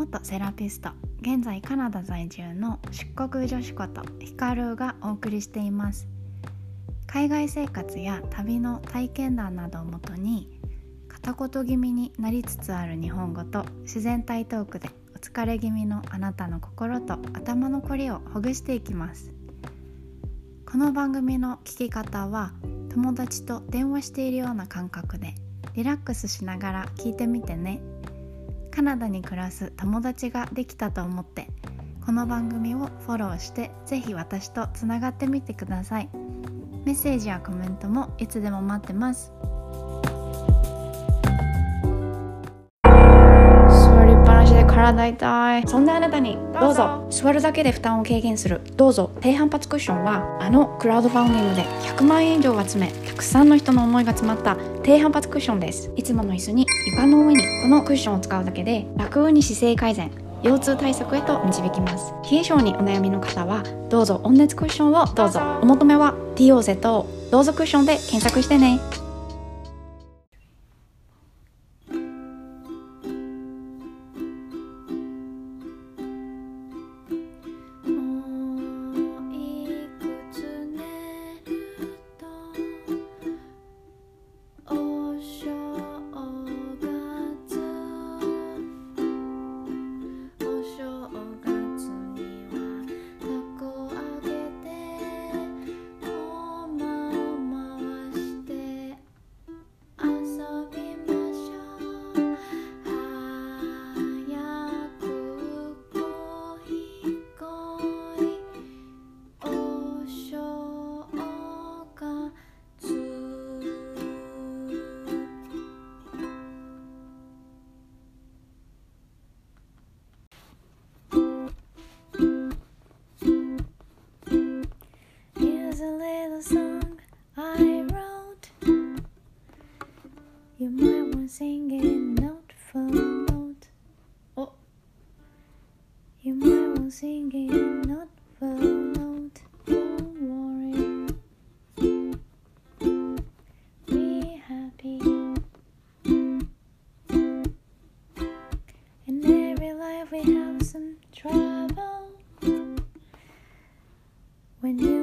元セラピスト現在カナダ在住の出国女子ことヒカルがお送りしています。海外生活や旅の体験談などをもとに片言気味になりつつある日本語と自然体トークでお疲れ気味のあなたの心と頭のこりをほぐしていきます。この番組の聞き方は友達と電話しているような感覚でリラックスしながら聞いてみてね。カナダに暮らす友達ができたと思ってこの番組をフォローしてぜひ私とつながってみてください。メッセージやコメントもいつでも待ってます。体痛いそんなあなたにどうぞ。座るだけで負担を軽減する。どうぞ。低反発クッションはあのクラウドファンディングで100万円以上集めたくさんの人の思いが詰まった低反発クッションです。いつもの椅子に床の上にこのクッションを使うだけで楽に姿勢改善腰痛対策へと導きます。冷え性にお悩みの方はどうぞ。温熱クッションをどうぞ。お求めは DOZ どうぞクッションで検索してね I'm singing not well, not worry, Be happy. In every life we have some trouble. When you